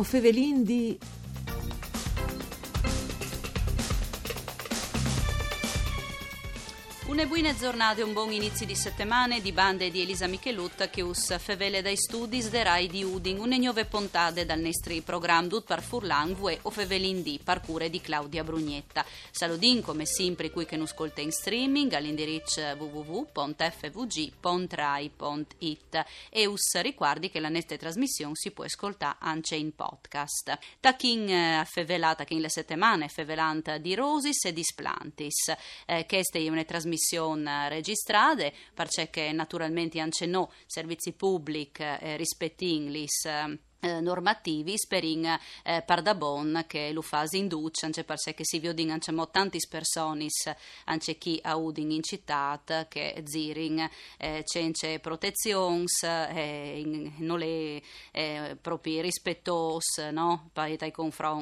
O fevelin di... Une buone giornate e un buon inizio di settimane di bande di Elisa Michelut che us fevele dai studi de Rai di Udin, une nuove puntate dal nostro programma Dut par Furlan Vue o fevelin di parcure di Claudia Brugnetta. Saludin come sempre qui che non ascolta in streaming all'indirizzo www.fvg.rai.it e us ricordi che la nostra trasmissione si può ascoltare anche in podcast. Tachin eh, fevelata che in le settimane fevelanta di Rosis e di Splantis. Eh, questa è una trasmissione registrate, perché naturalmente anche no servizi pubblici eh, rispettino eh, eh, normativi per in eh, Pardabon che lo fa in duce anche perché si vede anche tanti persone anche chi ha udin in città che zirin eh, c'è protezioni eh, non le eh, proprio rispettos no per i confronti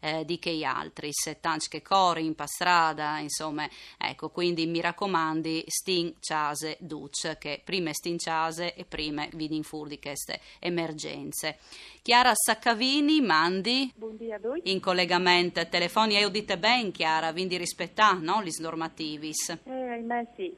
eh, di che altri se tanti che corri in strada insomma ecco quindi mi raccomandi stin ciase duce che prima stin ciase e prima vidi in fur di queste emergenze Chiara Saccavini, mandi in collegamento telefonico. E udite bene, Chiara, quindi rispettare no, gli normativi. Eh, ahimè sì.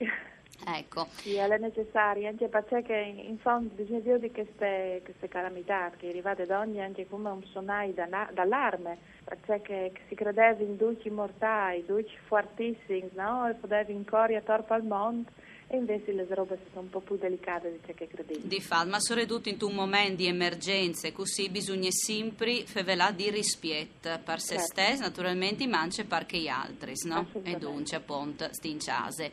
Ecco. Sì, è necessario, anche perché in fondo bisogna dire di queste, queste calamità che arrivate da ogni anche come un sonai d'allarme, perché si credeva in duci mortai, duci fortissimi, no? E potevi incorrere a torpo al mondo e invece le robe sono un po' più delicate di ciò che credevi. Di fatto, ma soprattutto in un momento di emergenze, così bisogna sempre fare di rispetto per se certo. stessi, naturalmente, ma anche per gli altri, no? E dunque, appunto, stinciase.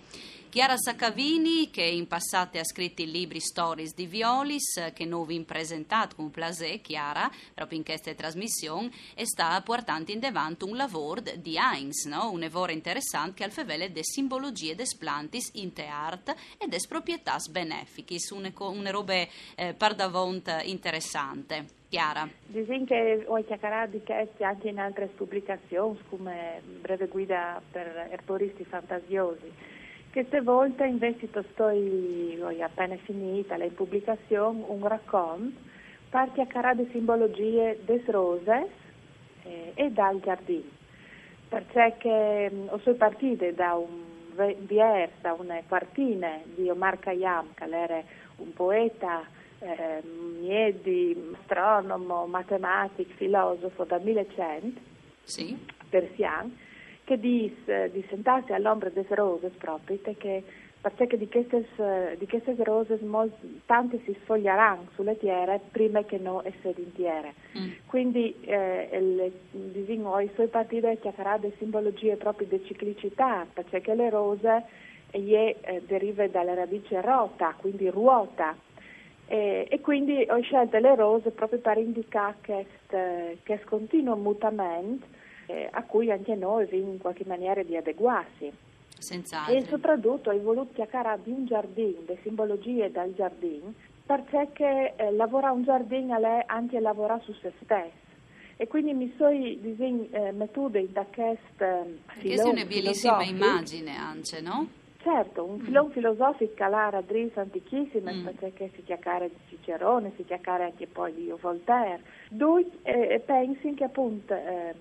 Chiara Saccavini, che in passato ha scritto i libri Stories di Violis, che noi vi presentato con Plasè, Chiara, proprio in questa trasmissione, e sta portando in davanti un lavoro di Heinz, no? un lavoro interessante che al fevele de simbologie des plantis in te art e des proprietas beneficis, una, una roba eh, pardavont interessante. Chiara. Diciamo che ho chiacchierato di questo anche in altre pubblicazioni, come Breve guida per erboristi fantasiosi queste volte invece sto appena finita la pubblicazione, un racconto, parti a cara simbologie des roses eh, e dal giardino. Perché mm, ho sono partite da un bier, da una quartine di Omar Khayyam, che era un poeta, eh, miedi, astronomo, matematico, filosofo da 1100, sì. persiano, che disse di sentarsi all'ombra delle rose proprio che perché di queste, di queste rose tante si sfoglieranno sulle tiere prima che non essere intiere. Mm. Quindi eh, il disegno, i suoi partiti chiamerà delle simbologie proprio di ciclicità, perché le rose eh, deriva dalla radice rota, quindi ruota. E, e, quindi ho scelto le rose proprio per indicare questo continuo mutamento eh, a cui anche noi in qualche maniera di adeguarsi. Senz'altro. E soprattutto hai voluto chiacchierare di un giardino, le simbologie del giardino, perché eh, lavorare un giardino è anche lavorare su se stesso. E quindi mi sono eh, mettuto in questa filone. Questa è una bellissima immagine anche, no? Certo, un mm. filone filosofico che era dris antichissimo, mm. perché si chiacchiera di Cicerone, si chiacchiera anche poi di Voltaire. Due eh, pensi che appunto eh,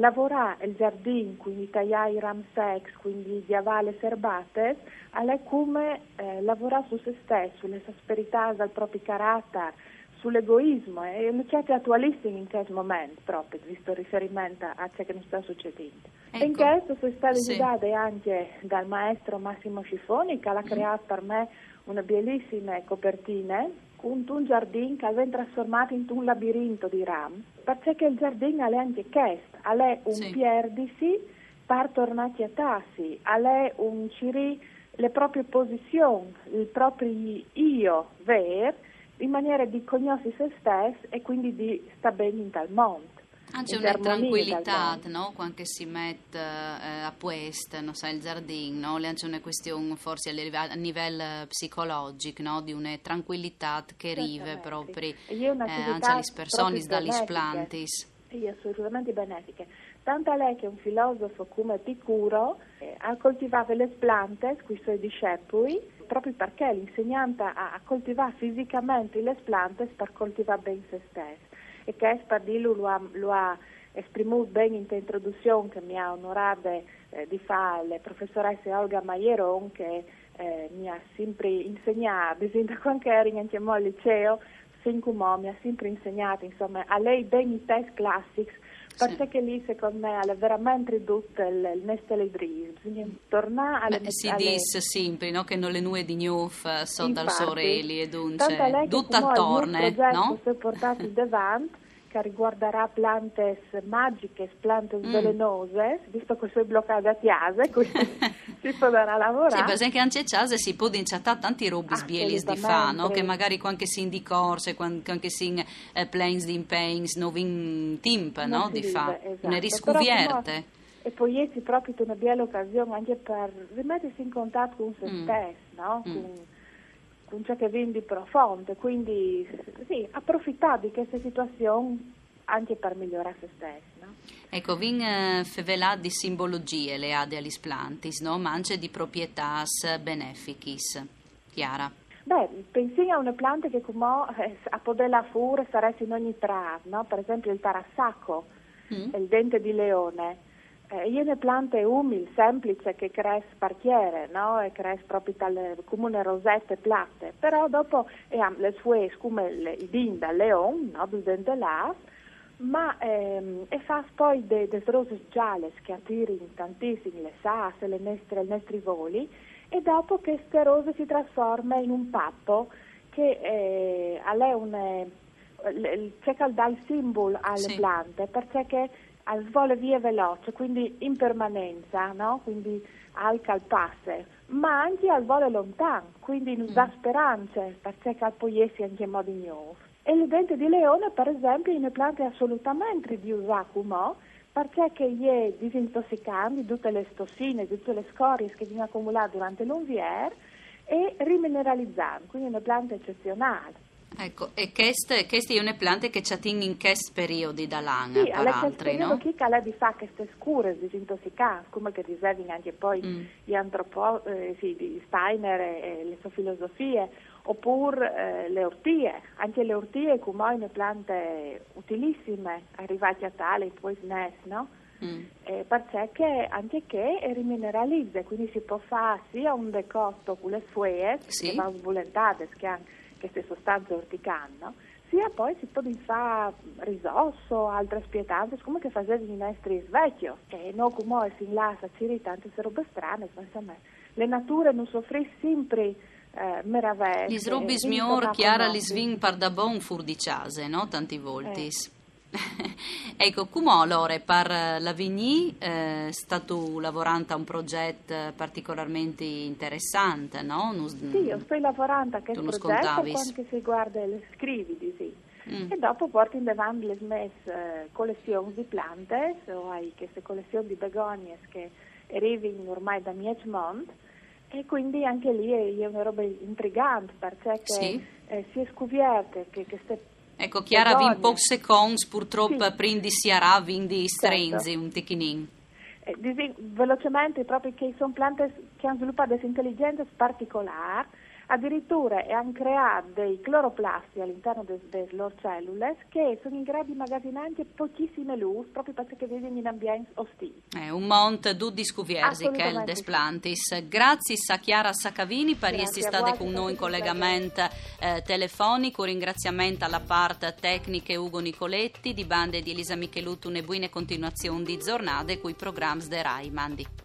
lavorare il giardino, quindi tagliare i ramsex, quindi diavale serbate, è come eh, lavorare su se stesso, sulle asperità del proprio carattere, sull'egoismo e eh, certi attualisti in questo momento proprio, visto il riferimento a ciò che non sta succedendo. Ecco. In questo sono state sì. anche dal maestro Massimo Scifoni che ha creato per me una bellissima copertina con un giardino che aveva trasformato in un labirinto di ram, perché il giardino è anche questo, è un sì. pierdisi per tornare a tassi, è un ciri le proprie posizioni, il proprio io vero, in maniera di conoscere se stesso e quindi di stare bene in tal mondo. Anche una tranquillità, no? Quando si mette eh, a questo, so, il giardino, no? Anche una questione forse a livello, psicologico, no? Di una tranquillità che arriva proprio eh, anche alle persone, dalle plantis. Sì, assolutamente benefiche. Tanto lei che un filosofo come Epicuro eh, ha coltivato le piante con i suoi discepoli proprio perché l'insegnante ha coltivato fisicamente le piante per coltivare bene se stesso e che per dirlo lo ha, lo ha esprimuto bene in introduzione che mi ha onorato eh, di fare la professoressa Olga Maieron che eh, mi ha sempre insegnato, da quando ero in al liceo, fin come mi ha sempre insegnato, insomma, a lei bene i test classics, perché sì. lì secondo me è veramente ridotto il, il Dries, bisogna tornare alle... Beh, si alle... dice sempre no? che non le nue di Gnuf sono dal sorelli e dunque tutto attorno, no? Si è portato davanti che riguarderà plantes magiche, plantes mm. velenose, visto che sono bloccate a Tiase, quindi si potrà lavorare. Sì, per esempio anche a Tiase si può inciattare tanti robi sbielis di fa, no? che magari quando si in di corse, quando si in eh, planes di impegns, non in timp, no? di fa, esatto. ne riscuvierte. E poi si proprio una bella occasione anche per rimettersi in contatto con se mm. stesso, no? Mm. Con, con ciò che vendi profondo, quindi sì, approfittare di questa situazione anche per migliorare se stessi. No? Ecco, vin eh, fevelà di simbologie le ade agli splantis, no? ma anche di proprietà beneficis. Chiara? Beh, pensi a una pianta che come eh, a podella fure saresti in ogni trave, no? per esempio il tarassaco, mm. il dente di leone eh, io ne piante umili, semplici, che cresce partiere, no? E cresce proprio dalle comune rosette platte, però dopo eh, le sue le, i din da leon, no? Del là, ma ehm, e fa poi delle rose gialle che attirano tantissimo le sasse, le nestre, i nostri voli, e dopo queste rose si trasforma in un pappo che eh, è un, eh, c'è dal simbolo alle sì. piante, perché al svole via veloce, quindi in permanenza, no? quindi al calpasse, ma anche al volo lontano, quindi in mm. speranze, perché calpoiesi anche in modo nuovo. E il dente di leone, per esempio, è una pianta assolutamente di usacumo, perché è disintossicante di tutte le tossine, tutte le scorie che vengono accumulate durante l'unvier e rimineralizzante, quindi è una pianta eccezionale. Ecco, e queste, queste sono piante che ci attingono in che periodi dall'anno, sì, per altri, no? Sì, che di fa queste scure disintossicanti, come che riservano anche poi mm. gli antropo, eh, sì, di Steiner e, le sue filosofie, oppure eh, le ortie, anche le ortie come sono piante utilissime, arrivate a tale, poi SNES, no? Mm. Eh, perché anche che rimineralizza, quindi si può fare sia un decotto con le sue, sì. che vanno svulentate, che hanno queste sostanze orticane, sia poi si può fare risosso, altre spietanze, come che facevano i nostri svecchio, che non come si inlassa, ci tante robe strane, ma insomma, le nature non soffriscono sempre eh, meraviglie. Gli srubis mior, chiara, li svin par da bon fur di case, no? Tanti voltis. Eh. ecco, come allora per la Vigny è eh, stato lavorando a un progetto particolarmente interessante, no? Nus, sì, io sto lavorando a questo progetto quando si guarda le scrivi, sì. Mm. E dopo porto in avanti le mie eh, collezioni di piante, o hai queste collezioni di begonie che arrivano ormai da Miechmont, e quindi anche lì è, una roba intrigante perché sì. eh, si è scoperto che queste Ecco, Chiara, vi in pochi secondi purtroppo sì. prendi sia quindi strenzi certo. un ticchinin. Eh, velocemente, proprio che sono piante che hanno sviluppato delle intelligenze particolari Addirittura hanno creato dei cloroplasti all'interno delle loro cellule che sono in grado di immagazzinare pochissime luci proprio perché vivono in ambienti ostili. È un monte du discuviersi che è il Desplantis. Grazie a Chiara Saccavini per essere stata con noi in collegamento eh, telefonico. Un ringraziamento alla parte tecnica Ugo Nicoletti di bande di Elisa Michelutu e buone continuazioni di giornate con i programmi de Rai. Mandi.